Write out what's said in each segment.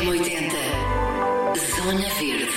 M80 Zona Verde.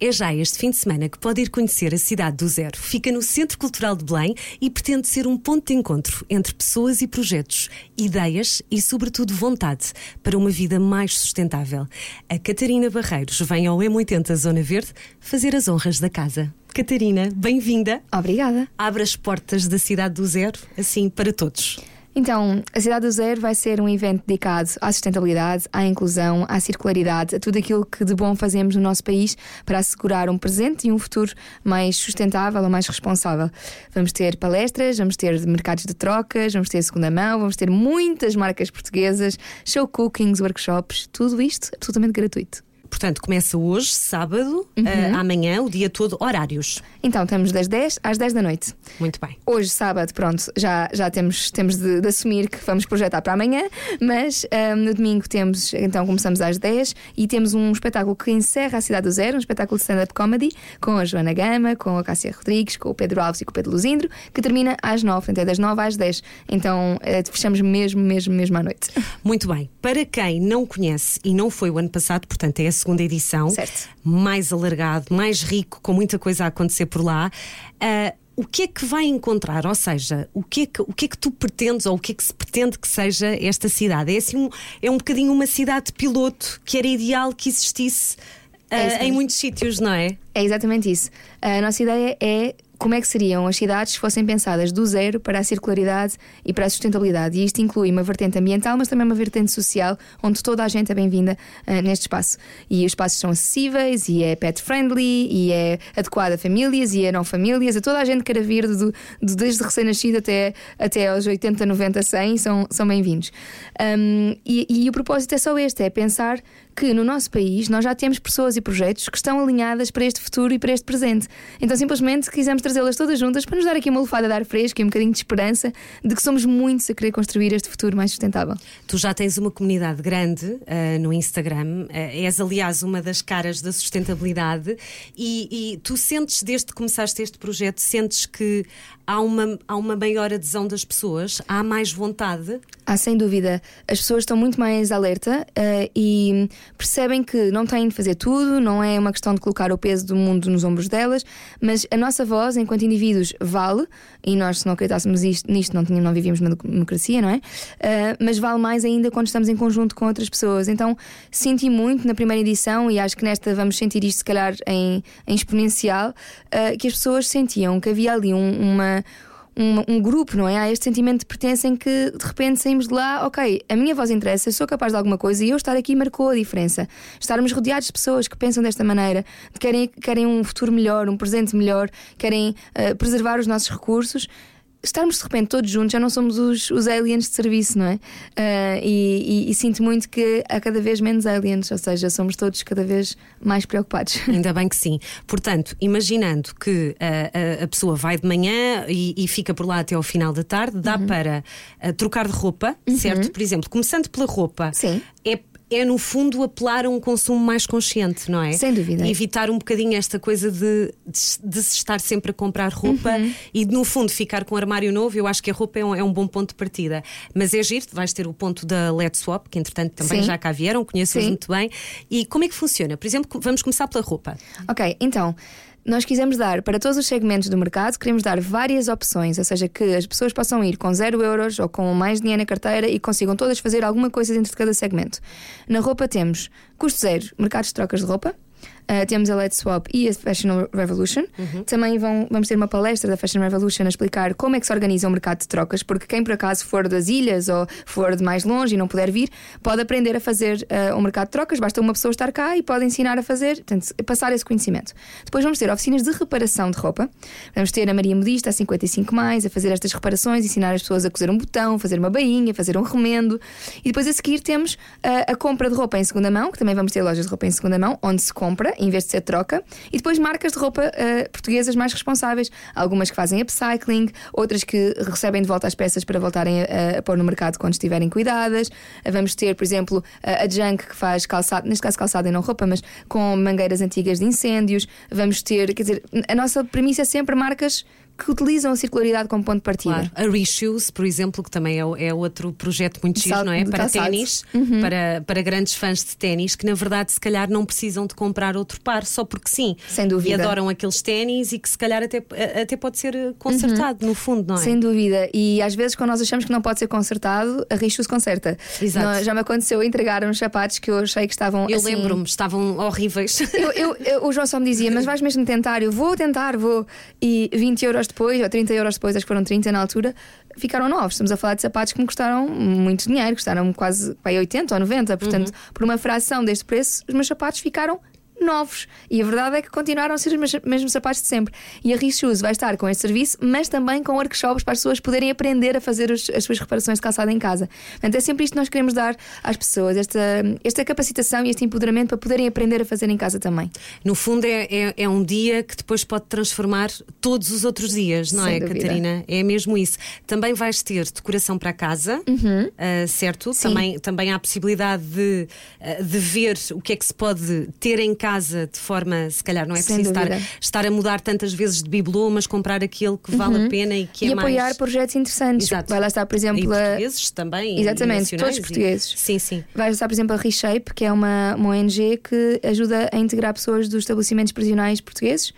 É já este fim de semana que pode ir conhecer a cidade do zero. Fica no Centro Cultural de Belém e pretende ser um ponto de encontro entre pessoas e projetos, ideias e, sobretudo, vontade para uma vida mais sustentável. A Catarina Barreiros vem ao M80 Zona Verde fazer as honras da casa. Catarina, bem-vinda. Obrigada. Abre as portas da cidade do zero, assim, para todos. Então, a Cidade do Zero vai ser um evento dedicado à sustentabilidade, à inclusão, à circularidade, a tudo aquilo que de bom fazemos no nosso país para assegurar um presente e um futuro mais sustentável ou mais responsável. Vamos ter palestras, vamos ter mercados de trocas, vamos ter segunda mão, vamos ter muitas marcas portuguesas, show cookings, workshops, tudo isto absolutamente gratuito. Portanto, começa hoje, sábado, Uhum. eh, amanhã, o dia todo, horários. Então, estamos das 10 às 10 da noite. Muito bem. Hoje, sábado, pronto, já, já temos, temos de, de assumir que vamos projetar para amanhã, mas ahm, no domingo temos, então começamos às 10 e temos um espetáculo que encerra a Cidade do Zero, um espetáculo de stand-up comedy com a Joana Gama, com a Cássia Rodrigues, com o Pedro Alves e com o Pedro Luzindro, que termina às 9, portanto é das 9 às 10. Então eh, fechamos mesmo, mesmo, mesmo à noite. Muito bem. Para quem não conhece e não foi o ano passado, portanto é a segunda edição, Certo. mais alargado, mais rico, com muita coisa a acontecer por lá. ah, o que é que vai encontrar? Ou seja, o que, é que, o que é que tu pretendes ou o que é que se pretende que seja esta cidade? É, assim um, é um bocadinho uma cidade piloto que era ideal que existisse ah, É isso em muitos sítios, não é? É exatamente isso. A nossa ideia é como é que seriam as cidades se fossem pensadas do zero para a circularidade e para a sustentabilidade. E isto inclui uma vertente ambiental, mas também uma vertente social, onde toda a gente é bem-vinda ah, neste espaço. E os espaços são acessíveis, e é pet friendly, e é adequado a famílias e a não famílias, a toda a gente que queira vir, do, do- desde recém-nascido até, até aos 80, 90, 100, são, são bem-vindos. Um, e, e o propósito é só este: é pensar que no nosso país nós já temos pessoas e projetos que estão alinhadas para este futuro e para este presente. Então simplesmente quisemos trazê-las todas juntas para nos dar aqui uma lufada de ar fresco e um bocadinho de esperança de que somos muitos a querer construir este futuro mais sustentável. Tu já tens uma comunidade grande ah, no Instagram, ah, és aliás uma das caras da sustentabilidade e, e tu sentes, desde que começaste este projeto, sentes que há uma, há uma maior adesão das pessoas, há mais vontade. Há sem dúvida. As pessoas estão muito mais alerta eh, e percebem que não têm de fazer tudo, não é uma questão de colocar o peso do mundo nos ombros delas, mas a nossa voz, enquanto indivíduos, vale, e nós, se não acreditássemos isto- nisto, não, tínhamos, não vivíamos uma democracia, não é? Eh, mas vale mais ainda quando estamos em conjunto com outras pessoas. Então, senti muito na primeira edição, e acho que nesta vamos sentir isto, se calhar, em, em exponencial, eh, que as pessoas sentiam que havia ali um- uma um, um grupo, não é? Há este sentimento de pertença em que de repente saímos de lá, ok, a minha voz interessa, eu sou capaz de alguma coisa e eu estar aqui marcou a diferença. Estarmos rodeados de pessoas que pensam desta maneira, que querem, querem um futuro melhor, um presente melhor, querem eh, preservar os nossos recursos. Estarmos de repente todos juntos, já não somos os, os aliens de serviço, não é? Eh, e, e- e sinto muito que há cada vez menos aliens, ou seja, somos todos cada vez mais preocupados. Ainda bem que sim. Portanto, imaginando que ah, a, a pessoa vai de manhã e, e fica por lá até ao final da tarde, dá Uhum. para ah, trocar de roupa, certo? Por exemplo, começando pela roupa, Sim. é. É no fundo apelar a um consumo mais consciente, não é? Sem dúvida. Evitar um bocadinho esta coisa de, de, de se estar sempre a comprar roupa Uhum. e no fundo ficar com um armário novo. Eu acho que a roupa é um, é um bom ponto de partida. Mas é giro, vais ter o ponto da Let's Swap, que entretanto também Sim. já cá vieram, conheço-os muito bem. E como é que funciona? Por exemplo, vamos começar pela roupa. Ok, então. Nós quisemos dar para todos os segmentos do mercado, queremos dar várias opções, ou seja, que as pessoas possam ir com zero euros ou com mais dinheiro na carteira e consigam todas fazer alguma coisa dentro de cada segmento. Na roupa temos custo zero, mercados de trocas de roupa. Uh, temos a Let's Swap e a Fashion Revolution. Também vão, vamos ter uma palestra da Fashion Revolution a explicar como é que se organiza o mercado de trocas, porque quem por acaso for das ilhas ou for de mais longe e não puder vir, pode aprender a fazer uh, o mercado de trocas. Basta uma pessoa estar cá e pode ensinar a fazer, portanto, passar esse conhecimento. Depois vamos ter oficinas de reparação de roupa. Vamos ter a Maria Modista, a 55, mais, a fazer estas reparações, ensinar as pessoas a cozer um botão, fazer uma bainha, fazer um remendo. E depois a seguir temos uh, a compra de roupa em segunda mão, que também vamos ter lojas de roupa em segunda mão, onde se compra, em vez de ser troca. E depois marcas de roupa uh, portuguesas mais responsáveis. Algumas que fazem upcycling, outras que recebem de volta as peças para voltarem a, a pôr no mercado quando estiverem cuidadas. Uh, vamos ter, por exemplo, a a Junk que faz calçado, neste caso calçado e não roupa, mas com mangueiras antigas de incêndios. Vamos ter, quer dizer, a nossa premissa é sempre marcas que utilizam a circularidade como ponto de partida. Claro. A Reshoes, por exemplo, que também é, é outro projeto muito giro, não é? Para ténis, para, para grandes fãs de ténis, que na verdade se calhar não precisam de comprar outro par só porque sim. Sem dúvida. E adoram aqueles ténis e que se calhar até, até pode ser consertado, no fundo, não é? Sem dúvida. E às vezes, quando nós achamos que não pode ser consertado, a Richus conserta. Exato. Nós- já me aconteceu entregar uns sapatos que eu achei que estavam. Eu assim- lembro-me, estavam horríveis. Eu, eu- eu- o João só me dizia, mas vais mesmo tentar? Eu vou tentar, vou. E 20 euros depois, ou 30 euros depois, acho que foram 30 na altura, ficaram novos. Estamos a falar de sapatos que me custaram muito dinheiro, custaram quase pá, 80 ou 90. Portanto, por uma fração deste preço, os meus sapatos ficaram novos. E a verdade é que continuaram a ser os mes- mesmos sapatos de sempre. E a Richus vai estar com este serviço, mas também com workshops para as pessoas poderem aprender a fazer os- as suas reparações de calçado em casa. Portanto, é sempre isto que nós queremos dar às pessoas, esta, esta capacitação e este empoderamento para poderem aprender a fazer em casa também. No fundo, é, é, é um dia que depois pode transformar todos os outros dias, não Sem é, dúvida. Catarina? É mesmo isso. Também vais ter decoração para casa, certo? Uhum. Sim. Também, também há a possibilidade de, ah, de ver o que é que se pode ter em casa de forma, se calhar, não é Sem preciso estar, dúvida. estar a mudar tantas vezes de bibelô, mas comprar aquilo que vale a pena e que Uhum. e é apoiar mais. projetos interessantes. Exato. Vai lá estar, por E exemplo, a- portugueses também. e Exatamente, todos e- portugueses. Sim, sim. Vai estar, por exemplo, a Reshape, que é uma, uma ONG que ajuda a integrar pessoas dos estabelecimentos prisionais portugueses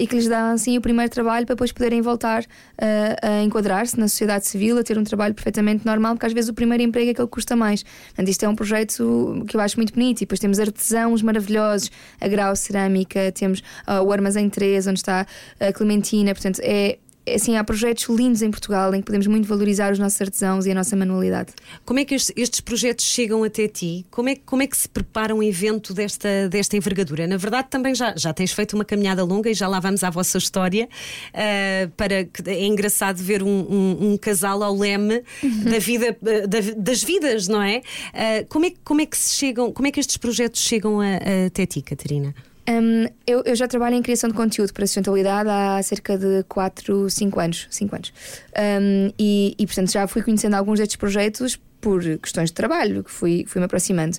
e que lhes dá assim o primeiro trabalho para depois poderem voltar eh, a enquadrar-se na sociedade civil, a ter um trabalho perfeitamente normal, porque às vezes o primeiro emprego é aquele que custa mais. Portanto, isto é um projeto que eu acho muito bonito. E depois temos artesãos maravilhosos, a Grau Cerâmica, temos ah, o Armazém 3, onde está a Clementina. Portanto, é. Assim, há projetos lindos em Portugal em que podemos muito valorizar os nossos artesãos e a nossa manualidade. Como é que estes, estes projetos chegam até ti? Como é, que- como é que se prepara um evento desta, desta envergadura? Na verdade, também já, já tens feito uma caminhada longa e já lá vamos à vossa história. ah, para que, é engraçado ver um, um- um casal ao leme da vida, ah, da- das vidas, não é? Ah, como é? que- Como é que se chegam? Como é que estes projetos chegam a, a- até ti, Catarina? Hum, eu, eu já trabalho em criação de conteúdo para a sustentabilidade há cerca de 4, 5 anos. Cinco anos. Hum, e, e, portanto, já fui conhecendo alguns destes projetos por questões de trabalho, que fui, fui me aproximando.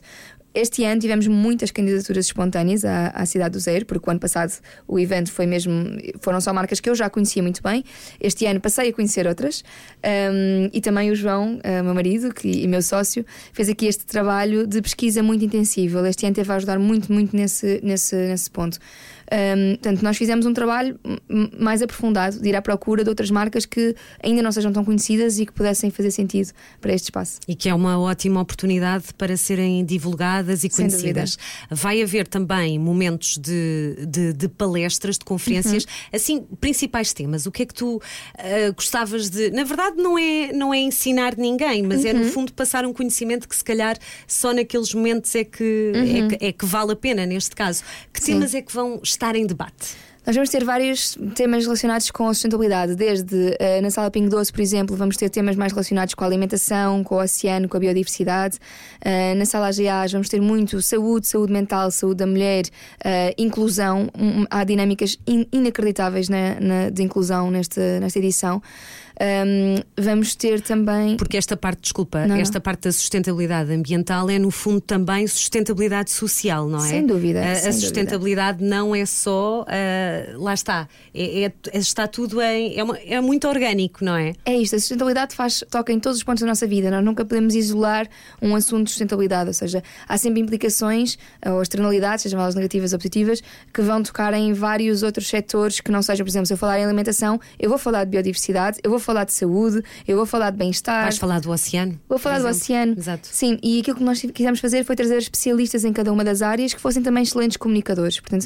Este ano tivemos muitas candidaturas espontâneas à, à Cidade do Zero, porque o ano passado o evento foi mesmo. foram só marcas que eu já conhecia muito bem. Este ano passei a conhecer outras. Hum, e também o João, eh, meu marido que, e meu sócio, fez aqui este trabalho de pesquisa muito intensivo. Este ano teve a ajudar muito, muito nesse, nesse, nesse ponto. Hum, portanto, nós fizemos um trabalho mais aprofundado de ir à procura de outras marcas que ainda não sejam tão conhecidas e que pudessem fazer sentido para este espaço. E que é uma ótima oportunidade para serem divulgadas e conhecidas. Vai haver também momentos de, de, de palestras, de conferências, Uhum. assim, principais temas. O que é que tu ah, gostavas de. Na verdade, não é, não é ensinar ninguém, mas é no Uhum. fundo passar um conhecimento que se calhar só naqueles momentos é que, Uhum. é que, é que vale a pena, neste caso. Que temas é que vão estar em debate? Nós vamos ter vários temas relacionados com a sustentabilidade, desde eh, na sala Pingo Doce, por exemplo, vamos ter temas mais relacionados com a alimentação, com o oceano, com a biodiversidade. Eh, na sala AGA vamos ter muito saúde, saúde mental, saúde da mulher, eh, inclusão. Um, há dinâmicas in- inacreditáveis na- na- de inclusão nesta, nesta edição. Um, vamos ter também. Porque esta parte, desculpa, Não, não. esta parte da sustentabilidade ambiental é no fundo também sustentabilidade social, não é? Sem dúvida, A, a sem dúvida. sustentabilidade não é só, ah, lá está, é, é- está tudo em. É, uma- é muito orgânico, não é? É isto, a sustentabilidade faz, toca em todos os pontos da nossa vida. Nós nunca podemos isolar um assunto de sustentabilidade, ou seja, há sempre implicações ou externalidades, sejam elas negativas ou positivas, que vão tocar em vários outros setores que não sejam, por exemplo, se eu falar em alimentação, eu vou falar de biodiversidade, eu vou falar de saúde, eu vou falar de bem-estar. Vais falar do oceano? Vou falar do oceano. Exato. Sim, e aquilo que nós quisemos fazer foi trazer especialistas em cada uma das áreas que fossem também excelentes comunicadores. Portanto,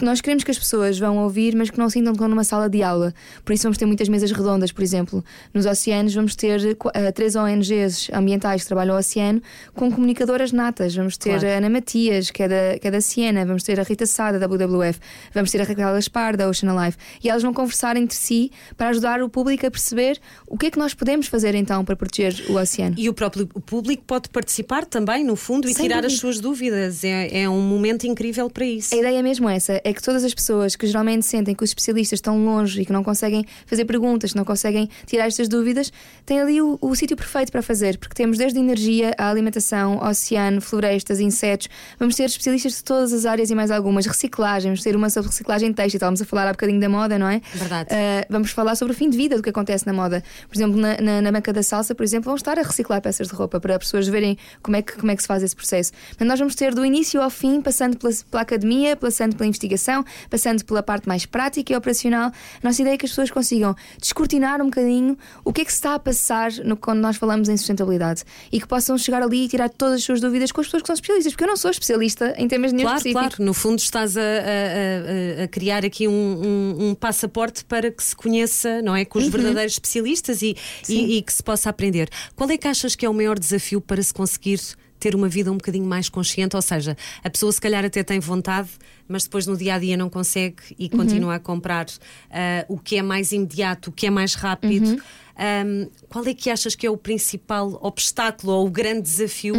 nós queremos que as pessoas vão ouvir, mas que não sintam que estão numa sala de aula. Por isso vamos ter muitas mesas redondas, por exemplo. Nos oceanos vamos ter eh, três ONGs ambientais que trabalham o oceano com comunicadoras natas. Vamos ter Claro. a Ana Matias, que é, da, que é da Siena, vamos ter a Rita Sada, da WWF, vamos ter a Raquel Gaspar, da Ocean Alive. E elas vão conversar entre si para ajudar o público a perceber o que é que nós podemos fazer então para proteger o oceano. E o próprio público pode participar também, no fundo, e Sem tirar as dúvida. suas dúvidas. É, é um momento incrível para isso. A ideia é mesmo essa, é que todas as pessoas que geralmente sentem que os especialistas estão longe e que não conseguem fazer perguntas, que não conseguem tirar estas dúvidas, têm ali o, o sítio perfeito para fazer, porque temos desde energia, a alimentação, oceano, florestas, insetos. Vamos ter especialistas de todas as áreas e mais algumas. Reciclagem, vamos ter uma sobre reciclagem textil. Estávamos a falar há bocadinho da moda, não é? Verdade. Uh, vamos falar sobre o fim de vida do que acontece na moda. Por exemplo, na, na, na banca da salsa, por exemplo, vão estar a reciclar peças de roupa para as pessoas verem como é que, como é que se faz esse processo. Mas nós vamos ter do início ao fim, passando pela, pela academia, passando pela investigação, passando pela parte mais prática e operacional. A nossa ideia é que as pessoas consigam descortinar um bocadinho o que é que se está a passar no, quando nós falamos em sustentabilidade e que possam chegar ali e tirar todas as suas dúvidas com as pessoas que são especialistas, porque eu não sou especialista em temas nenhum Claro, específico. claro. No fundo, estás a, a- a- criar aqui um, um- um passaporte para que se conheça, não é? Com os verdadeiros especialistas e, e- e que se possa aprender. Qual é que achas que é o maior desafio para se conseguir ter uma vida um bocadinho mais consciente? Ou seja, a pessoa se calhar até tem vontade, mas depois no dia a dia não consegue e continua a comprar ah, o que é mais imediato, o que é mais rápido. Ahm, qual é que achas que é o principal obstáculo ou o grande desafio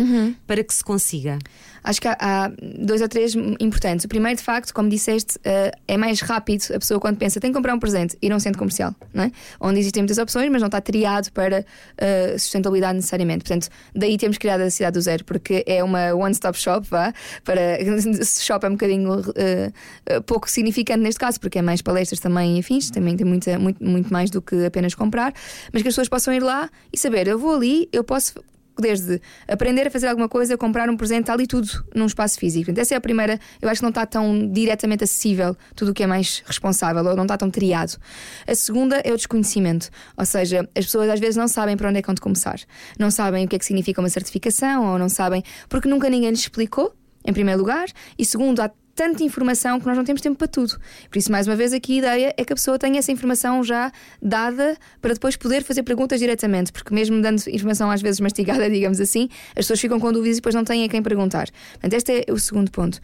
para que se consiga? Acho que há, há dois ou três importantes. O primeiro, de facto, como disseste, eh, é mais rápido a pessoa quando pensa tem que comprar um presente ir a um centro comercial, não é? onde existem muitas opções, mas não está triado para eh, sustentabilidade necessariamente. Portanto, daí temos criado a cidade do zero, porque é uma one-stop shop, vá, para shop é um bocadinho eh, eh, pouco significante neste caso, porque é mais palestras também e afins, também tem muita, muito, muito mais do que apenas comprar, mas que as pessoas possam ir lá e saber, eu vou ali, eu posso desde aprender a fazer alguma coisa, comprar um presente, ali tudo num espaço físico. Portanto, essa é a primeira, eu acho que não está tão diretamente acessível tudo o que é mais responsável, ou não está tão triado. A segunda é o desconhecimento, ou seja, as pessoas às vezes não sabem para onde é que vão começar, não sabem o que é que significa uma certificação, ou não sabem, porque nunca ninguém lhes explicou, em primeiro lugar, e segundo, há tanta informação que nós não temos tempo para tudo. Por isso, mais uma vez, aqui a ideia é que a pessoa tenha essa informação já dada para depois poder fazer perguntas diretamente, porque mesmo dando informação às vezes mastigada, digamos assim, as pessoas ficam com dúvidas e depois não têm a quem perguntar. Portanto, este é o segundo ponto.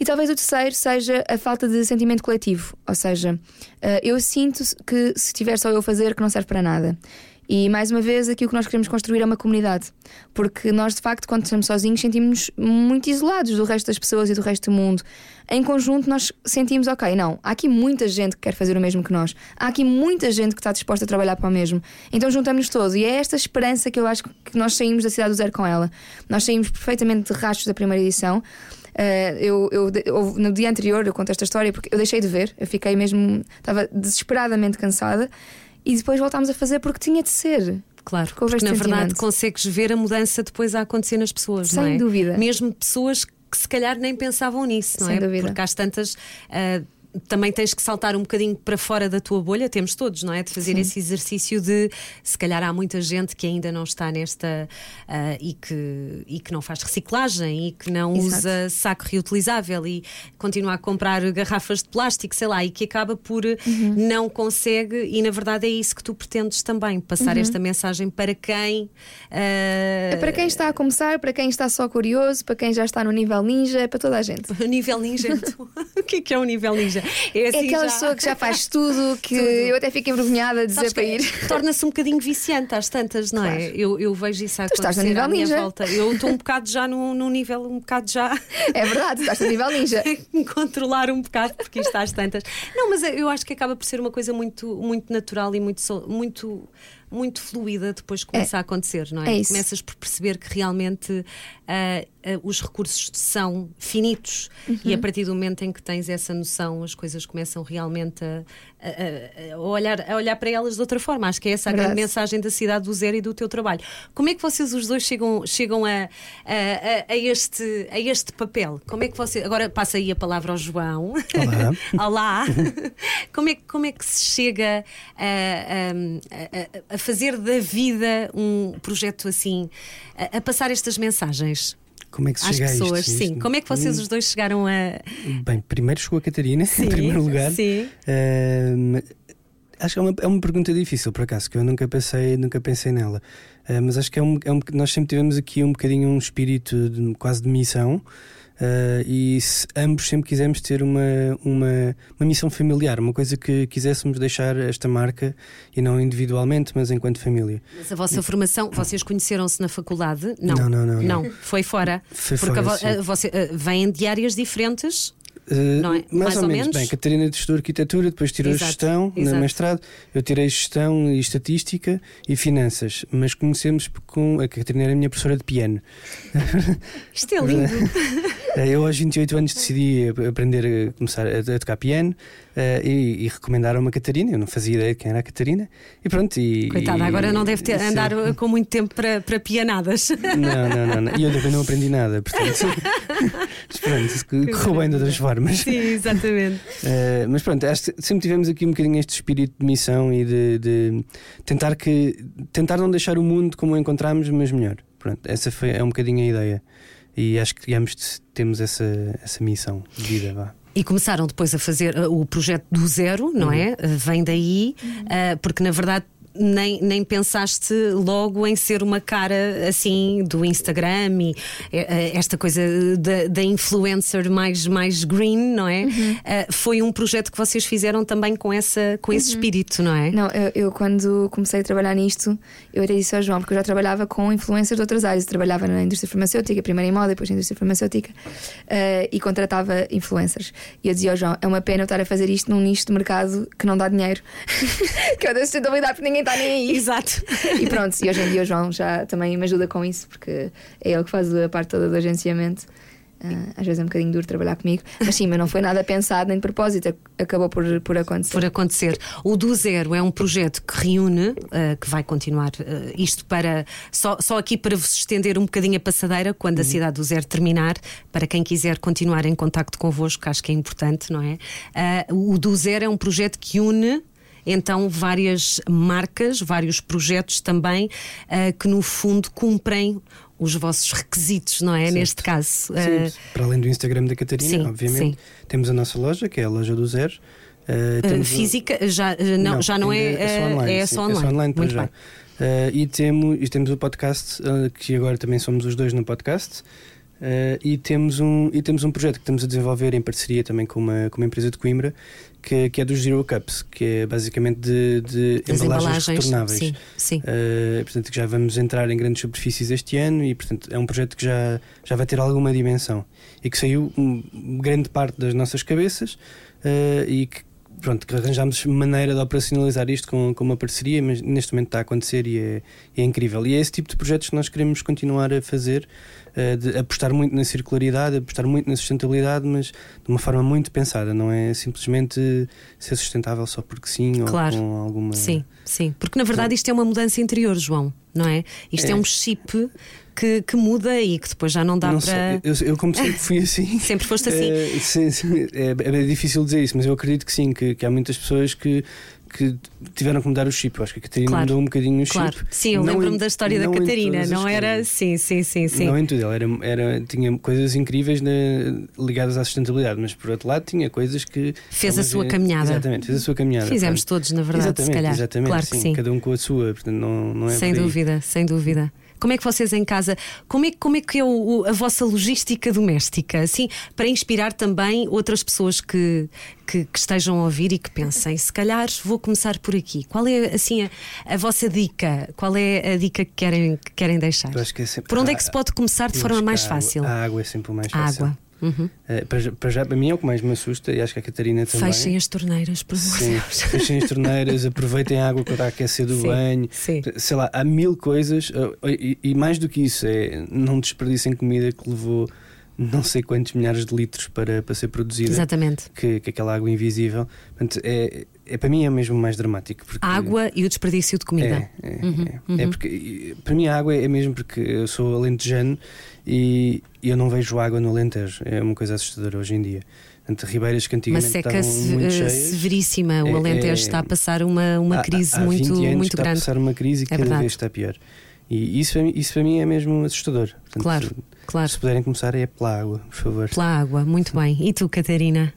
E talvez o terceiro seja a falta de sentimento coletivo, ou seja, eh, eu sinto que se tiver só eu fazer, que não serve para nada. E mais uma vez, aqui o que nós queremos construir é uma comunidade. Porque nós, de facto, quando estamos sozinhos, sentimos-nos muito isolados do resto das pessoas e do resto do mundo. Em conjunto, nós sentimos, ok, não, há aqui muita gente que quer fazer o mesmo que nós. Há aqui muita gente que está disposta a trabalhar para o mesmo. Então juntamos-nos todos. E é esta esperança que eu acho que nós saímos da Cidade do Zero com ela. Nós saímos perfeitamente de rastros da primeira edição. Uh, eu, eu, no dia anterior eu conto esta história porque eu deixei de ver, eu fiquei mesmo, estava desesperadamente cansada e depois voltámos a fazer porque tinha de ser. Claro, Porque porque na verdade consegues ver a mudança depois a acontecer nas pessoas, Sem não é? dúvida. Mesmo pessoas que se calhar nem pensavam nisso, não Sem é? dúvida. Porque às tantas. ah, também tens que saltar um bocadinho para fora da tua bolha, temos todos, não é? De fazer esse exercício de se calhar há muita gente que ainda não está nesta ah, e, que, e que não faz reciclagem e que não Exato. usa saco reutilizável e continua a comprar garrafas de plástico, sei lá, e que acaba por Uhum. não consegue, e na verdade é isso que tu pretendes também, passar esta mensagem para quem Uhum. É para quem está a começar, para quem está só curioso, para quem já está no nível ninja, é para toda a gente. O nível ninja. então, o que é que é o nível ninja? É, É assim aquela já- pessoa que já faz tudo, que eu até fico envergonhada de dizer Sabes para ir. Torna-se um bocadinho viciante às tantas, não é? Claro. Eu, eu vejo isso a Tu estás no acontecer nível à minha ninja. volta. Eu estou um bocado já num, num nível um bocado já. É verdade, estás no nível ninja. controlar um bocado porque isto às tantas. Não, mas eu acho que acaba por ser uma coisa muito, muito natural e muito, muito, muito fluida depois que começa a acontecer, não é? é isso. Começas por perceber que realmente ah, os recursos são finitos Uhum. e a partir do momento em que tens essa noção, as coisas começam realmente a, a- a- olhar, a olhar para elas de outra forma. Acho que é essa a grande mensagem da cidade do zero e do teu trabalho. Como é que vocês os dois chegam, chegam a, a- a- a este, a este papel? Como é que você. Agora passa aí a palavra ao João. Olá. Olá. Como é, que- como é que se chega a, a- a- a fazer da vida um projeto assim, a, a passar estas mensagens Como é que se às chega pessoas? isto? Sim. Como é que vocês os dois chegaram a. Bem, primeiro chegou a Catarina, em primeiro lugar. Sim. Ahm, acho que é uma, é uma pergunta difícil, por acaso, que eu nunca pensei, nunca pensei nela. Ah, mas acho que é um, é um- nós sempre tivemos aqui um bocadinho um espírito de- quase de missão. Ah, e se- ambos sempre quisemos ter uma, uma, uma missão familiar, uma coisa que quiséssemos deixar esta marca e não individualmente, mas enquanto família. Mas a vossa formação, vocês conheceram-se na faculdade? Não. Não, não, não, não. foi fora. Foi Porque fora, a a você, a- vêm de áreas diferentes. Uh, não é? mais, mais ou, ou, menos. Bem, a Catarina estudou arquitetura, depois tirou exato, gestão exato. no mestrado. Eu tirei gestão e estatística e finanças, mas conhecemos com. A Catarina era a minha professora de piano. Isto é lindo. eu, aos 28 anos, decidi aprender a começar a, a tocar piano uh, e, e, recomendaram-me a Catarina. Eu não fazia ideia de quem era a Catarina. E pronto. E, Coitada, e, agora não deve ter, andar com muito tempo para, para pianadas. Não, não, não, não. E eu também não aprendi nada, portanto. mas pronto, correu bem de outras formas. Sim, exatamente. Uh, mas pronto, acho que sempre tivemos aqui um bocadinho este espírito de missão e de, de tentar, que, tentar não deixar o mundo como o encontramos, mas melhor. Pronto, essa foi, é um bocadinho a ideia. E acho que ambos temos essa, essa missão de vida. Vá. E começaram depois a fazer uh, o projeto do zero, não uhum. é? Vem daí, uh, porque na verdade nem, nem pensaste logo em ser uma cara assim do Instagram e eh, eh, esta coisa da, da influencer mais, mais green, não é? Uhum. Uh, foi um projeto que vocês fizeram também com, essa, com esse uhum. espírito, não é? Não, eu, eu, quando comecei a trabalhar nisto, eu até disse ao João, porque eu já trabalhava com influencers de outras áreas, eu trabalhava na indústria farmacêutica, primeiro em moda, depois na indústria farmacêutica, uh, e contratava influencers. E eu dizia ao João, é uma pena eu estar a fazer isto num nicho de mercado que não dá dinheiro, que eu da sustentabilidade, porque ninguém está nem aí. Exato. E pronto, e hoje em dia o João já também me ajuda com isso, porque é ele que faz a parte toda do agenciamento. Uh, às vezes é um bocadinho duro trabalhar comigo, mas sim, mas não foi nada pensado nem de propósito, acabou por, por acontecer. Por acontecer. O Do Zero é um projeto que reúne, uh, que vai continuar uh, isto para só, só aqui para vos estender um bocadinho a passadeira quando uhum. a cidade do Zero terminar, para quem quiser continuar em contacto convosco, acho que é importante, não é? o Do Zero é um projeto que une então várias marcas, vários projetos também uh, que no fundo cumprem os vossos requisitos, não é? Neste caso. Sim, uh... Para além do Instagram da Catarina, sim, obviamente, sim. temos a nossa loja, que é a loja do Zero. Uh, física já não, não, já não é, é só online, é só online. É só online Muito já. Uh, e, temos, e temos o podcast, uh, que agora também somos os dois no podcast. Uh, e, temos um, e temos um projeto que estamos a desenvolver em parceria também com uma, com uma empresa de Coimbra, que, que é dos Zero Cups, que é basicamente de, de embalagens, embalagens, retornáveis. Sim, sim. Uh, portanto, já vamos entrar em grandes superfícies este ano e, portanto, é um projeto que já, já vai ter alguma dimensão e que saiu grande parte das nossas cabeças uh, e que pronto, que arranjámos maneira de operacionalizar isto com, com uma parceria, mas neste momento está a acontecer e é, é incrível. E é esse tipo de projetos que nós queremos continuar a fazer, uh, apostar muito na circularidade, apostar muito na sustentabilidade, mas de uma forma muito pensada, não é simplesmente ser sustentável só porque sim claro. ou com alguma. Sim, sim. Porque na verdade isto é uma mudança interior, João, não é? Isto é, é um chip que, que, muda e que depois já não dá não para. Eu, eu, como sempre fui assim. sempre foste assim. É, sim, sim, é, é, difícil dizer isso, mas eu acredito que sim, que, que há muitas pessoas que que tiveram que mudar o chip. Eu acho que a Catarina claro, mudou um bocadinho o claro. chip. Sim, eu lembro-me da história da Catarina, não era? Sim, sim, sim, sim. Não em tudo, ela era, era, tinha coisas incríveis na, ligadas à sustentabilidade, mas por outro lado tinha coisas que. Fez a sua caminhada. Exatamente, fez a sua caminhada. Fizemos todos, na verdade, exatamente, se calhar. Exatamente, claro sim, que sim. Cada um com a sua, portanto não, não é. Sem dúvida, sem dúvida. Como é que vocês em casa, como é, como é que é o, a vossa logística doméstica? Assim, para inspirar também outras pessoas que, que, que, estejam a ouvir e que pensem, se calhar vou começar por aqui. Qual é assim a, a vossa dica? Qual é a dica que querem, que querem deixar? É sempre, por onde é que se pode começar de forma mais fácil? A água é sempre o mais fácil. A água. Uhum. Uh, para, para, já, para mim é o que mais me assusta e acho que a Catarina também. Fechem as torneiras, por favor. Fechem as torneiras, aproveitem a água quando está a aquecer do sim, banho. Sim. Sei lá, há mil coisas uh, e, e, mais do que isso, é não desperdicem comida que levou não sei quantos milhares de litros para, para ser produzida. Exatamente. Que, que aquela água invisível. Portanto, é, é, para mim é mesmo mais dramático. A água e o desperdício de comida. É, é, uhum, é. Uhum. é porque, para mim, a água é mesmo porque eu sou alentejano e eu não vejo água no Alentejo. É uma coisa assustadora hoje em dia. Portanto, ribeiras que antigamente uma seca estavam muito cheias, severíssima. O é, Alentejo é, está a passar uma, uma crise há, muito, muito está grande. Está a passar uma crise e é cada verdade. vez está pior. E isso, isso para mim é mesmo assustador. Portanto, claro, se, claro. Se puderem começar é pela água, por favor. Pela água, muito bem. E tu, Catarina?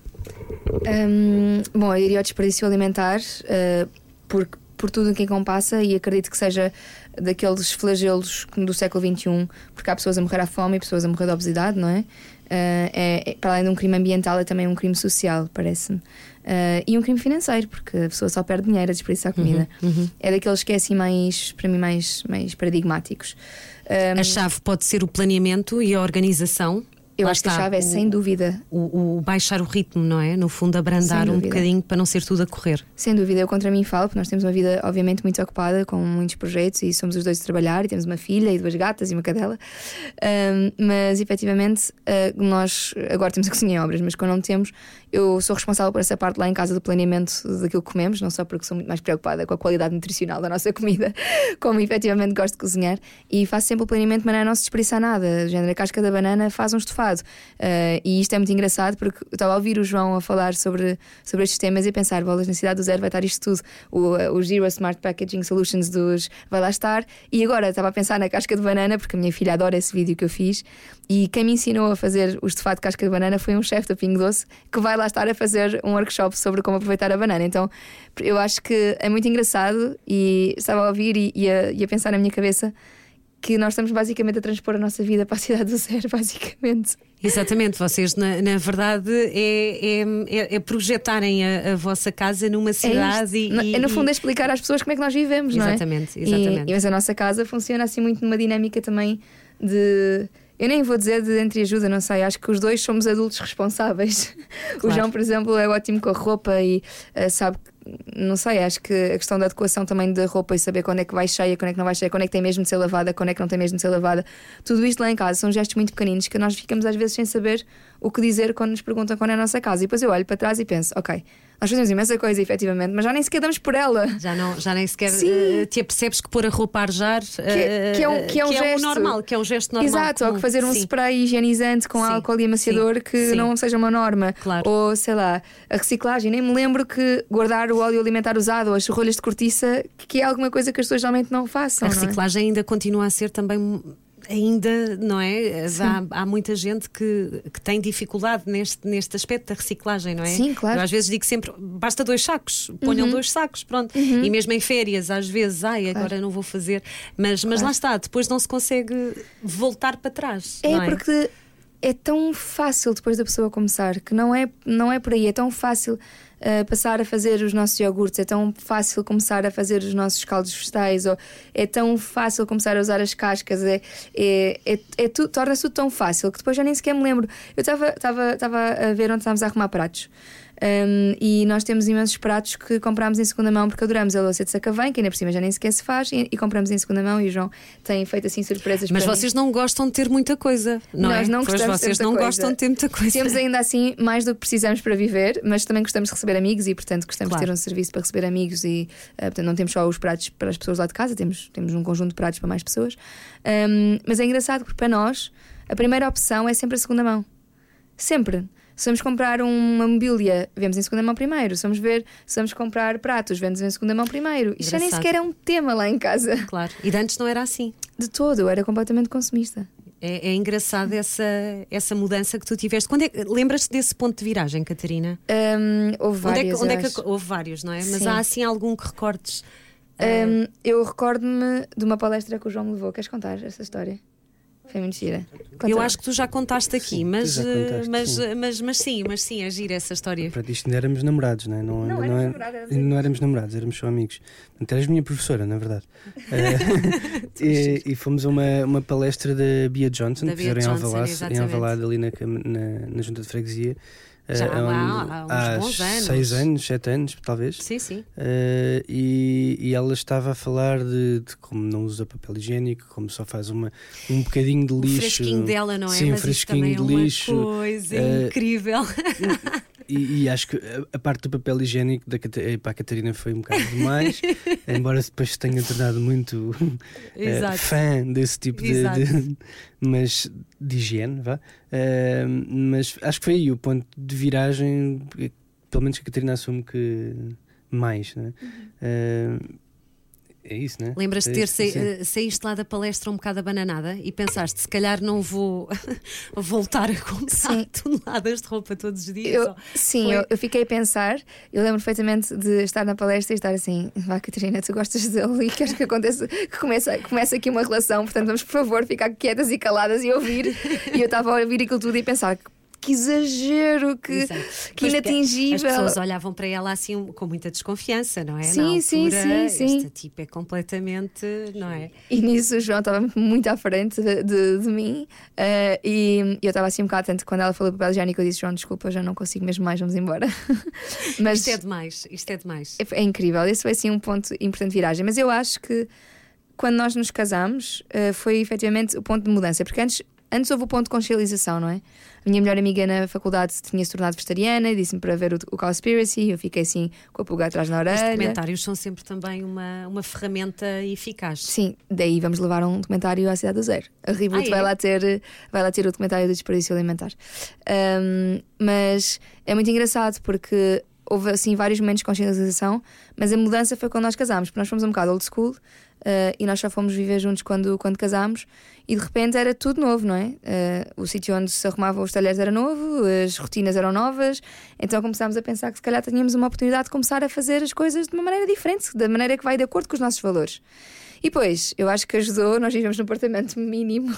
Um, bom, eu iria ao desperdício alimentar uh, por, por tudo o que passa e acredito que seja daqueles flagelos do século XXI, porque há pessoas a morrer à fome e pessoas a morrer de obesidade, não é? Uh, é, é, para além de um crime ambiental, é também um crime social, parece-me. Uh, e um crime financeiro, porque a pessoa só perde dinheiro a desperdiçar comida. Uhum, uhum. É daqueles que é assim mais, para mim, mais, mais paradigmáticos. Um, a chave pode ser o planeamento e a organização? Eu Lá acho que a está, chave é, o- sem dúvida, O, o baixar o ritmo, não é? No fundo, abrandar um bocadinho para não ser tudo a correr. Sem dúvida, eu contra mim falo, porque nós temos uma vida, obviamente, muito ocupada, com muitos projetos e somos os dois a trabalhar, e temos uma filha e duas gatas e uma cadela. Ahm, mas, efetivamente, ah, nós agora temos a cozinha em obras, mas quando não temos, eu sou responsável por essa parte lá em casa do planeamento daquilo que comemos, não só porque sou muito mais preocupada com a qualidade nutricional da nossa comida, como efetivamente gosto de cozinhar, e faço sempre o planeamento de maneira a não se desperdiçar nada. Género, a casca da banana faz um estofado. Ah, e isto é muito engraçado porque eu estava a ouvir o João a falar sobre, sobre estes temas e a pensar: bolas na cidade do zero vai estar isto tudo. O, o Zero Smart Packaging Solutions dos vai lá estar. E agora estava a pensar na casca de banana, porque a minha filha adora esse vídeo que eu fiz. E quem me ensinou a fazer o estofado de casca de banana foi um chefe da Pingo Doce que vai lá estar a fazer um workshop sobre como aproveitar a banana. Então eu acho que é muito engraçado e estava a ouvir e, e a, e a pensar na minha cabeça que nós estamos basicamente a transpor a nossa vida para a cidade do zero, basicamente. Exatamente, vocês, na, na verdade, é, é, é- é projetarem a, a vossa casa numa É cidade isto. e, No- é, no e- fundo, é explicar às pessoas como é que nós vivemos, não é? Exatamente, E- exatamente. E, mas a nossa casa funciona assim muito numa dinâmica também de. Eu nem vou dizer de entreajuda, não sei. Acho que os dois somos adultos responsáveis. O Claro. João, por exemplo, é ótimo com a roupa e eh, sabe. Não sei, acho que a questão da adequação também da roupa e saber quando é que vai cheia, quando é que não vai cheia, quando é que tem mesmo de ser lavada, quando é que não tem mesmo de ser lavada. Tudo isto lá em casa são gestos muito pequeninos que nós ficamos às vezes sem saber o que dizer quando nos perguntam quando é a nossa casa. E depois eu olho para trás e penso, ok, nós fazemos imensa coisa, efetivamente, mas já nem sequer damos por ela. Já, não, já nem sequer Sim. eh, te apercebes que pôr a roupa a arejar eh, que é um- que é um o gesto. normal, que é um gesto normal. Exato, ou que fazer um Sim. spray higienizante com Sim, álcool e amaciador que não seja uma norma. Claro. Ou sei lá, a reciclagem. Nem me lembro que guardar o óleo alimentar usado ou as rolhas de cortiça, que é alguma coisa que as pessoas geralmente não façam. A é? reciclagem ainda continua a ser também. Ainda, não é? Há, há muita gente que, que tem dificuldade neste, neste aspecto da reciclagem, não é? Sim, claro. Uhum. Eu às vezes digo sempre: basta dois sacos, ponham dois sacos, pronto. E mesmo em férias, às vezes, ai, agora não vou fazer. Mas, mas lá está, depois não se consegue voltar para trás. É é? porque é tão fácil depois da pessoa começar que não é, não é por aí, é tão fácil passar a fazer os nossos iogurtes, é tão fácil começar a fazer os nossos caldos vegetais, ou é tão fácil começar a usar as cascas, é, é, é, é tu- torna-se tudo tão fácil que depois já nem sequer me lembro. Eu estava a ver onde estávamos a arrumar pratos. Um, e nós temos imensos pratos que comprámos em segunda mão porque adoramos a louça de sacavém, que ainda por cima já nem sequer se faz, e, e compramos em segunda mão. E o João tem feito assim surpresas Mas para mim. vocês não gostam de ter muita coisa, não é? Nós não pois gostamos vocês não coisa. gostam de ter muita coisa. Temos ainda assim mais do que precisamos para viver, mas também gostamos de receber amigos e, portanto, gostamos Claro. de ter um serviço para receber amigos e, eh, portanto, não temos só os pratos para as pessoas lá de casa, temos, temos um conjunto de pratos para mais pessoas. Ahm, mas é engraçado porque para nós a primeira opção é sempre a segunda mão. Sempre. Se vamos comprar uma mobília, vemos em segunda mão primeiro. Se vamos ver, se vamos comprar pratos, vemos em segunda mão primeiro. Isto já nem sequer é um tema lá em casa. Claro. E de antes não era assim. De todo, era completamente consumista. É, é engraçado essa, essa mudança que tu tiveste. Quando é, lembras-te desse ponto de viragem, Catarina? Ahm, houve Onde é, que, onde é que acho. houve vários, não é? Mas Sim. há assim algum que recordes? Hum, eu recordo-me de uma palestra que o João me levou. Queres contar essa história? Foi muito gira. Conta Eu lá. acho que tu já contaste aqui, Sim, mas, já eh, contaste, mas, sim. eh, mas, mas sim, mas sim, é gira essa história. Pronto, isto ainda éramos namorados, não é? Não, Não, ainda éramos é- namorados, éramos ainda não éramos namorados, éramos só amigos. Portanto, eras minha professora, na verdade. Eh, e, e fomos a uma, uma palestra da Bia Johnson, Da que Bia fizeram em Johnson, Alvalade, em. Alvalade ali na, na, na junta de freguesia. Já há- onde- há uns bons anos. seis anos, sete anos, talvez. Sim, sim. Eh, e, e ela estava a falar de, de como não usa papel higiênico, como só faz uma, um bocadinho de O lixo. fresquinho dela, não é? Sim, mas fresquinho também de é lixo. coisa eh, incrível. E, e acho que a, parte do papel higiênico da para a Catarina foi um bocado demais, embora depois tenha tornado muito Exato. fã desse tipo de, de- mas de higiene, vá. Eh, mas acho que foi aí o ponto de viragem, pelo menos que a Catarina assume que mais, né? Eh, é isso, né? Lembras-te É de ter isso, sa sim. eh, saíste lá da palestra um bocado abananada e pensaste, se calhar não vou voltar a comprar Sim. toneladas de roupa todos os dias. Eu, sim, Foi- eu, eu fiquei a pensar. Eu lembro perfeitamente de estar na palestra e estar assim: vá, Catarina, tu gostas dele e queres que aconteça, que comece, comece aqui uma relação. Portanto, vamos, por favor, ficar quietas e caladas e ouvir. e eu estava a ouvir aquilo tudo e pensar: que exagero, que, Exato. que Mas inatingível. As pessoas olhavam para ela assim com muita desconfiança, não é? Sim, altura, sim, sim, sim. Esta tipo é completamente, não é? E nisso o João estava muito à frente de, de- de mim eh, e eu estava assim um bocado atento quando ela falou papel higiênico. Eu disse: João, desculpa, já não consigo mesmo mais, vamos embora. Mas Isto é demais, isto é demais. é, é incrível. Esse foi assim um ponto importante de viragem. Mas eu acho que quando nós nos casamos eh, foi efetivamente o ponto de mudança, porque antes. Antes houve o ponto de consciencialização, não é? A minha melhor amiga na faculdade tinha se tornado vegetariana e disse-me para ver o, o Cowspiracy. Eu fiquei assim com a pulga atrás na Os orelha. documentários são sempre também uma, uma ferramenta eficaz. Sim, daí vamos levar um documentário à Cidade do Zero. A Reboot Ah, é? vai, lá ter, vai lá ter o documentário do desperdício alimentar. Ahm, mas é muito engraçado porque houve assim vários momentos de consciencialização, mas a mudança foi quando nós casámos, porque nós fomos um bocado old school ah, e nós só fomos viver juntos quando, quando casámos e de repente era tudo novo, não é? Ah, o sítio onde se arrumavam os talheres era novo, as rotinas eram novas, então começámos a pensar que se calhar tínhamos uma oportunidade de começar a fazer as coisas de uma maneira diferente, da maneira que vai de acordo com os nossos valores. E depois, eu acho que ajudou, nós vivemos num apartamento mínimo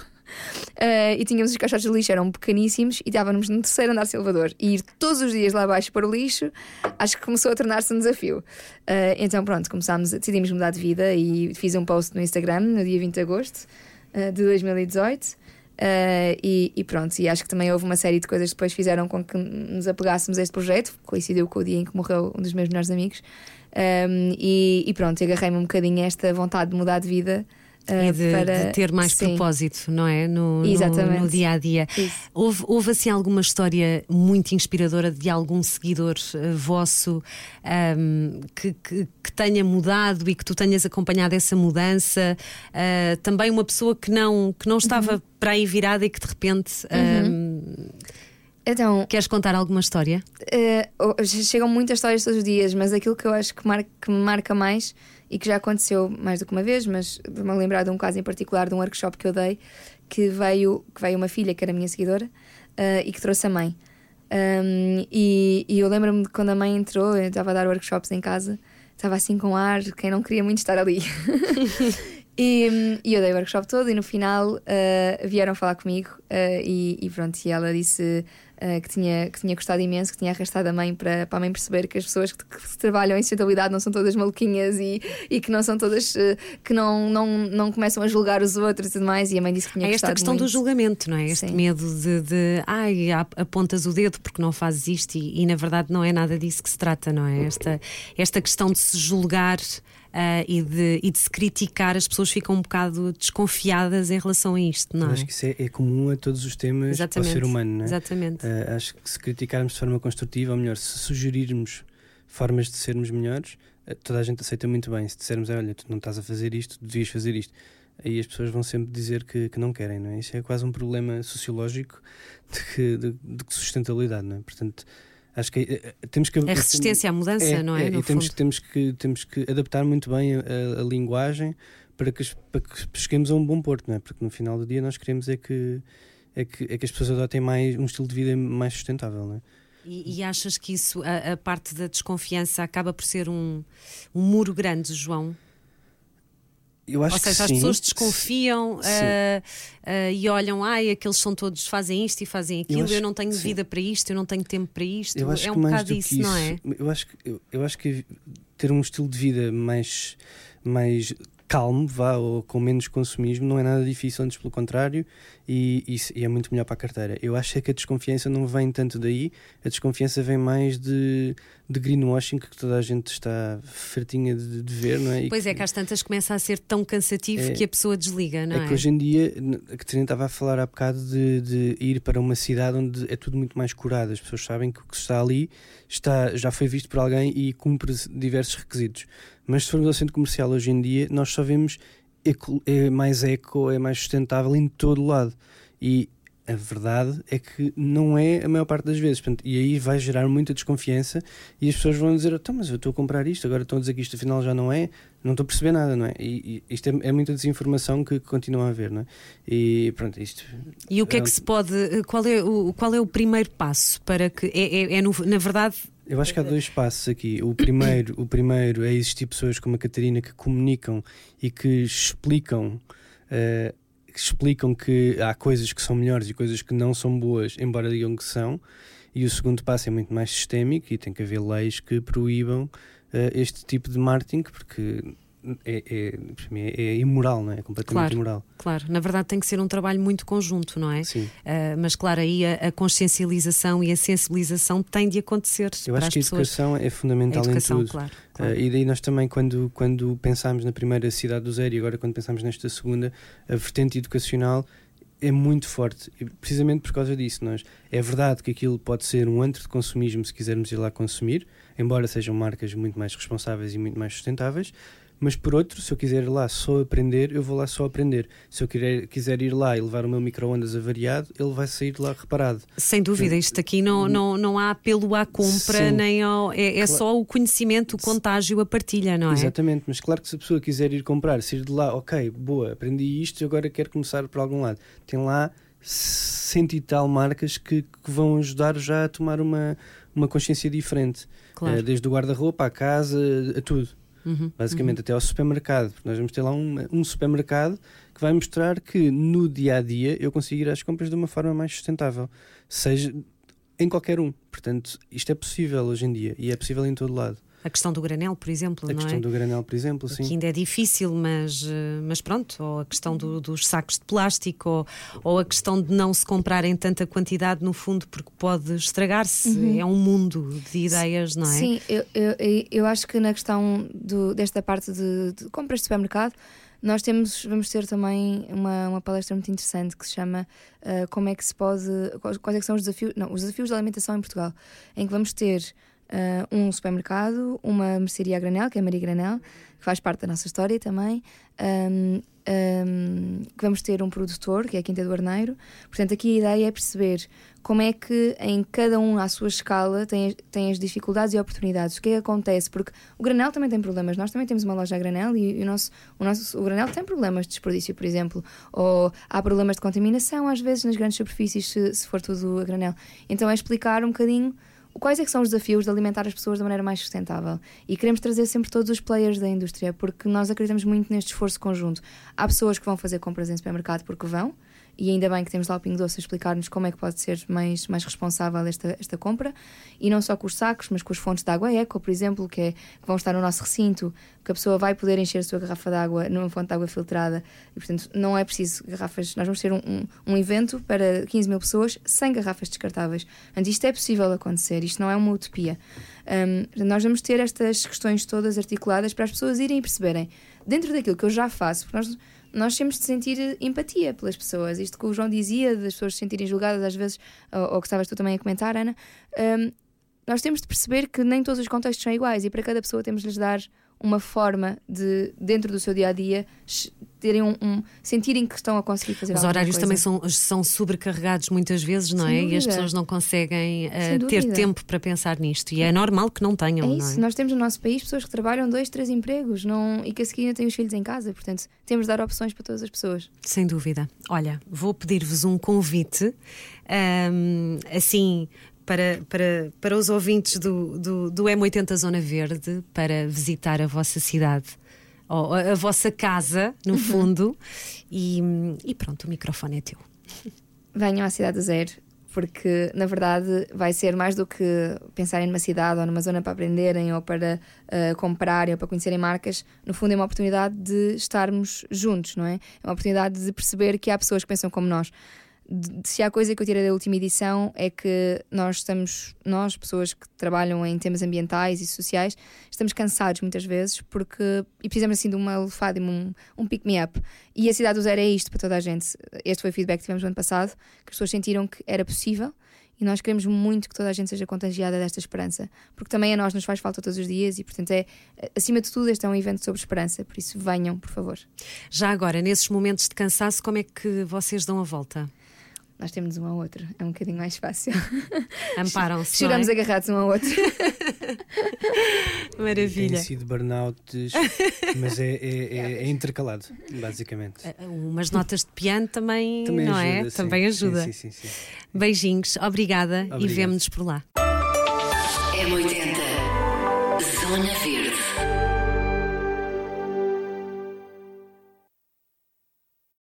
eh, e tínhamos os caixotes de lixo, eram pequeníssimos e estávamos no terceiro andar de Salvador. E ir todos os dias lá abaixo para o lixo, acho que começou a tornar-se um desafio. Eh, então, pronto, começámos, decidimos mudar de vida e fiz um post no Instagram no dia 20 de agosto eh, de 2018. Eh, e, e pronto, e acho que também houve uma série de coisas que depois fizeram com que nos apegássemos a este projeto. Coincidiu com o dia em que morreu um dos meus melhores amigos. Um, e, e pronto, agarrei-me um bocadinho a esta vontade de mudar de vida. Uh, E de, para... de ter mais Sim. propósito, não é? No, no- no dia a dia. Isso. Houve, houve assim alguma história muito inspiradora de algum seguidor eh, vosso ahm, que, que- que tenha mudado e que tu tenhas acompanhado essa mudança? Ah, também uma pessoa que não, que não estava Uhum. para aí virada e que de repente. ahm, Então, Queres contar alguma história? Eh, oh, chegam muitas histórias todos os dias, mas aquilo que eu acho que, mar- que me marca mais e que já aconteceu mais do que uma vez, mas me lembrar de um caso em particular de um workshop que eu dei que veio, que veio uma filha que era minha seguidora eh, e que trouxe a mãe. Um, e, e eu lembro-me de quando a mãe entrou, eu estava a dar workshops em casa, estava assim com ar, quem não queria muito estar ali. E, e eu dei o workshop todo e no final uh, vieram falar comigo uh, e, e pronto, e ela disse uh, que, tinha, que tinha gostado imenso, que tinha arrastado a mãe para, para a mãe perceber que as pessoas que, que trabalham em sustentabilidade não são todas maluquinhas e, e que não são todas que não, não, não começam a julgar os outros e tudo mais. E a mãe disse que tinha É esta gostado questão muito. do julgamento, não é? Este Sim. medo de, de ai, ap- apontas o dedo porque não fazes isto e, e, na verdade não é nada disso que se trata, não é? Esta, esta questão de se julgar ah, e, de, e de se criticar, as pessoas ficam um bocado desconfiadas em relação a isto, não é? acho que isso é, é comum a todos os temas Exatamente. ser humano, não é? Exatamente. Ah, acho que se criticarmos de forma construtiva, ou melhor, se sugerirmos formas de sermos melhores, ah, toda a gente aceita muito bem. Se dissermos, olha, tu não estás a fazer isto, devias fazer isto, aí as pessoas vão sempre dizer que, que não querem, não é? Isso é quase um problema sociológico de, que- de, de sustentabilidade, não é? Portanto, acho que eh, eh, temos que. A resistência à mudança, não é? e no temos, fundo. temos, que, temos que adaptar muito bem a, a- linguagem para que, para que cheguemos a um bom porto, não é? Porque no final do dia nós queremos é que, é que, é que as pessoas adotem mais, um estilo de vida mais sustentável, não é? E, e achas que isso, a, a parte da desconfiança, acaba por ser um, um muro grande, João? Eu acho Ou seja, que as sim. pessoas desconfiam ah, ah, e olham, ai, aqueles são todos, fazem isto e fazem aquilo, eu, acho não tenho sim. vida para isto, eu não tenho tempo para isto. Eu acho é um que bocado do isso, isso, não é? Eu acho que, eu, eu acho que ter um estilo de vida mais, mais calmo, vá, ou com menos consumismo, não é nada difícil, antes pelo contrário, e, e e é muito melhor para a carteira. Eu acho é que a desconfiança não vem tanto daí, a desconfiança vem mais de, de greenwashing que toda a gente está fartinha de, de ver, não é? E Pois é, que às tantas começa a ser tão cansativo É- que a pessoa desliga, não é é? que hoje em dia, a Catarina estava a falar há bocado de, de ir para uma cidade onde é tudo muito mais curado. As pessoas sabem que o que está ali está, já foi visto por alguém e cumpre diversos requisitos. Mas se formos ao centro comercial hoje em dia, nós só vemos eco- é mais eco, é mais sustentável em todo lado. E a verdade é que não é a maior parte das vezes. Portanto, e aí vai gerar muita desconfiança e as pessoas vão dizer: então, mas eu estou a comprar isto, agora estão a dizer que isto afinal já não é, não estou a perceber nada, não é? E, e isto é, é muita desinformação que continua a haver, não é? E pronto, isto. E o que é é que se pode. Qual é o, qual é o primeiro passo para que. É, é- é no- na verdade. Eu acho que há dois passos aqui. O primeiro, o primeiro é existir pessoas como a Catarina que comunicam e que explicam eh, explicam que há coisas que são melhores e coisas que não são boas, embora digam que são. E o segundo passo é muito mais sistémico e tem que haver leis que proíbam uh, este tipo de marketing, porque é, é, é, é, imoral, não é? é completamente claro, imoral. Claro, na verdade tem que ser um trabalho muito conjunto, não é? Sim. Uh, mas claro, aí a, a, consciencialização e a sensibilização tem de acontecer. Eu acho que a educação é fundamental educação, em tudo. Claro, claro. Uh, e daí nós também, quando, quando pensámos na primeira cidade do zero e agora quando pensamos nesta segunda, a vertente educacional é muito forte, precisamente por causa disso. Nós, é verdade que aquilo pode ser um antro de consumismo se quisermos ir lá consumir, embora sejam marcas muito mais responsáveis e muito mais sustentáveis, mas por outro, se eu quiser ir lá só aprender, eu vou lá só aprender. Se eu quiser, quiser ir lá e levar o meu micro-ondas avariado, ele vai sair de lá reparado. Sem dúvida, isto aqui não, não, não há apelo à compra, Sim. nem ao, é, é claro. só o conhecimento, o contágio, a partilha, não é? Exatamente, mas claro que se a pessoa quiser ir comprar, sair de lá, ok, boa, aprendi isto e agora quero começar por algum lado. Tem lá cento e tal marcas que, que vão ajudar já a tomar uma, uma consciência diferente. Claro. Uh, desde o guarda-roupa, à casa, a tudo. Uhum, basicamente uhum. até ao supermercado, porque nós vamos ter lá um, um, supermercado que vai mostrar que no dia a dia eu consigo ir às compras de uma forma mais sustentável, seja em qualquer um. Portanto, isto é possível hoje em dia e é possível em todo lado. A questão do granel, por exemplo, a não questão é? do granel, por exemplo, sim. Que ainda é difícil, mas, eh, mas pronto. Ou a questão do, dos sacos de plástico, ou, ou a questão de não se comprar em tanta quantidade, no fundo, porque pode estragar-se. Uhum. É um mundo de ideias, não é? Sim, eu, eu, eu acho que na questão do, desta parte de, de compras de supermercado, nós temos, vamos ter também uma, uma palestra muito interessante que se chama uh, Como é que se pode. Quais, quais é são os desafios. Não, os desafios da alimentação em Portugal, em que vamos ter uh, um supermercado, uma mercearia granel, que é a Maria Granel, que faz parte da nossa história também, um, um, que vamos ter um produtor, que é a Quinta do Arneiro. Portanto, aqui a ideia é perceber como é que em cada um à sua escala tem, tem as dificuldades e oportunidades. O que é que acontece? Porque o granel também tem problemas. Nós também temos uma loja a granel e, e o, nosso, o nosso o granel tem problemas de desperdício, por exemplo. Ou há problemas de contaminação, às vezes, nas grandes superfícies, se, se for tudo a granel. Então é explicar um bocadinho quais é são os desafios de alimentar as pessoas da maneira mais sustentável. E queremos trazer sempre todos os players da indústria, porque nós acreditamos muito neste esforço conjunto. Há pessoas que vão fazer compras em supermercado porque vão, e ainda bem que temos lá o Pingo Doce a explicar-nos como é que pode ser mais, mais responsável esta, esta compra, e não só com os sacos, mas com as fontes de água eco, por exemplo, que, é, que vão estar no nosso recinto, que a pessoa vai poder encher a sua garrafa de água numa fonte de água filtrada, e portanto não é preciso garrafas, nós vamos ter um, um, um evento para 15 mil pessoas sem garrafas descartáveis. Portanto, isto é possível acontecer, isto não é uma utopia. Um, nós vamos ter estas questões todas articuladas para as pessoas irem e perceberem, dentro daquilo que eu já faço, porque nós nós temos de sentir empatia pelas pessoas. Isto que o João dizia, das pessoas se sentirem julgadas às vezes, ou, ou que estavas tu também a comentar, Ana, um, nós temos de perceber que nem todos os contextos são iguais e para cada pessoa temos de lhes dar uma forma de, dentro do seu dia a dia, terem um, um sentirem que estão a conseguir fazer Os horários coisa. também são, são sobrecarregados muitas vezes, não Sem é? Dúvida. E as pessoas não conseguem uh, ter tempo para pensar nisto. E é normal que não tenham. É isso. É? Nós temos no nosso país pessoas que trabalham dois, três empregos não, e que a seguir ainda têm os filhos em casa. Portanto, temos de dar opções para todas as pessoas. Sem dúvida. Olha, vou pedir-vos um convite. Um, assim, para, para, para os ouvintes do, do, do M80 Zona Verde para visitar a vossa cidade. Ou a, a vossa casa, no uhum. fundo, e, e pronto, o microfone é teu. Venham à Cidade do Zero, porque na verdade vai ser mais do que pensarem numa cidade ou numa zona para aprenderem ou para uh, comprarem ou para conhecerem marcas. No fundo, é uma oportunidade de estarmos juntos, não é? É uma oportunidade de perceber que há pessoas que pensam como nós se há coisa que eu tirei da última edição é que nós estamos, nós, pessoas que trabalham em temas ambientais e sociais, estamos cansados muitas vezes porque e precisamos assim de uma lufada, um, um pick-me-up. E a Cidade do Zero é isto para toda a gente. Este foi o feedback que tivemos no ano passado, que as pessoas sentiram que era possível e nós queremos muito que toda a gente seja contagiada desta esperança, porque também a nós nos faz falta todos os dias e, portanto, é acima de tudo, este é um evento sobre esperança, por isso venham, por favor. Já agora, nesses momentos de cansaço, como é que vocês dão a volta? Nós temos um ao outro, é um bocadinho mais fácil. Amparam-se. Choramos é? agarrados um ao outro. Maravilha. Tem sido burnouts, mas é, é, é, é, intercalado, basicamente. Eh, umas notas de piano também, também não ajuda, é? Sim. Também ajuda. Sim, sim, sim, Beijinhos, obrigada Obrigado. e vemo-nos por lá. M80 Zona Verde.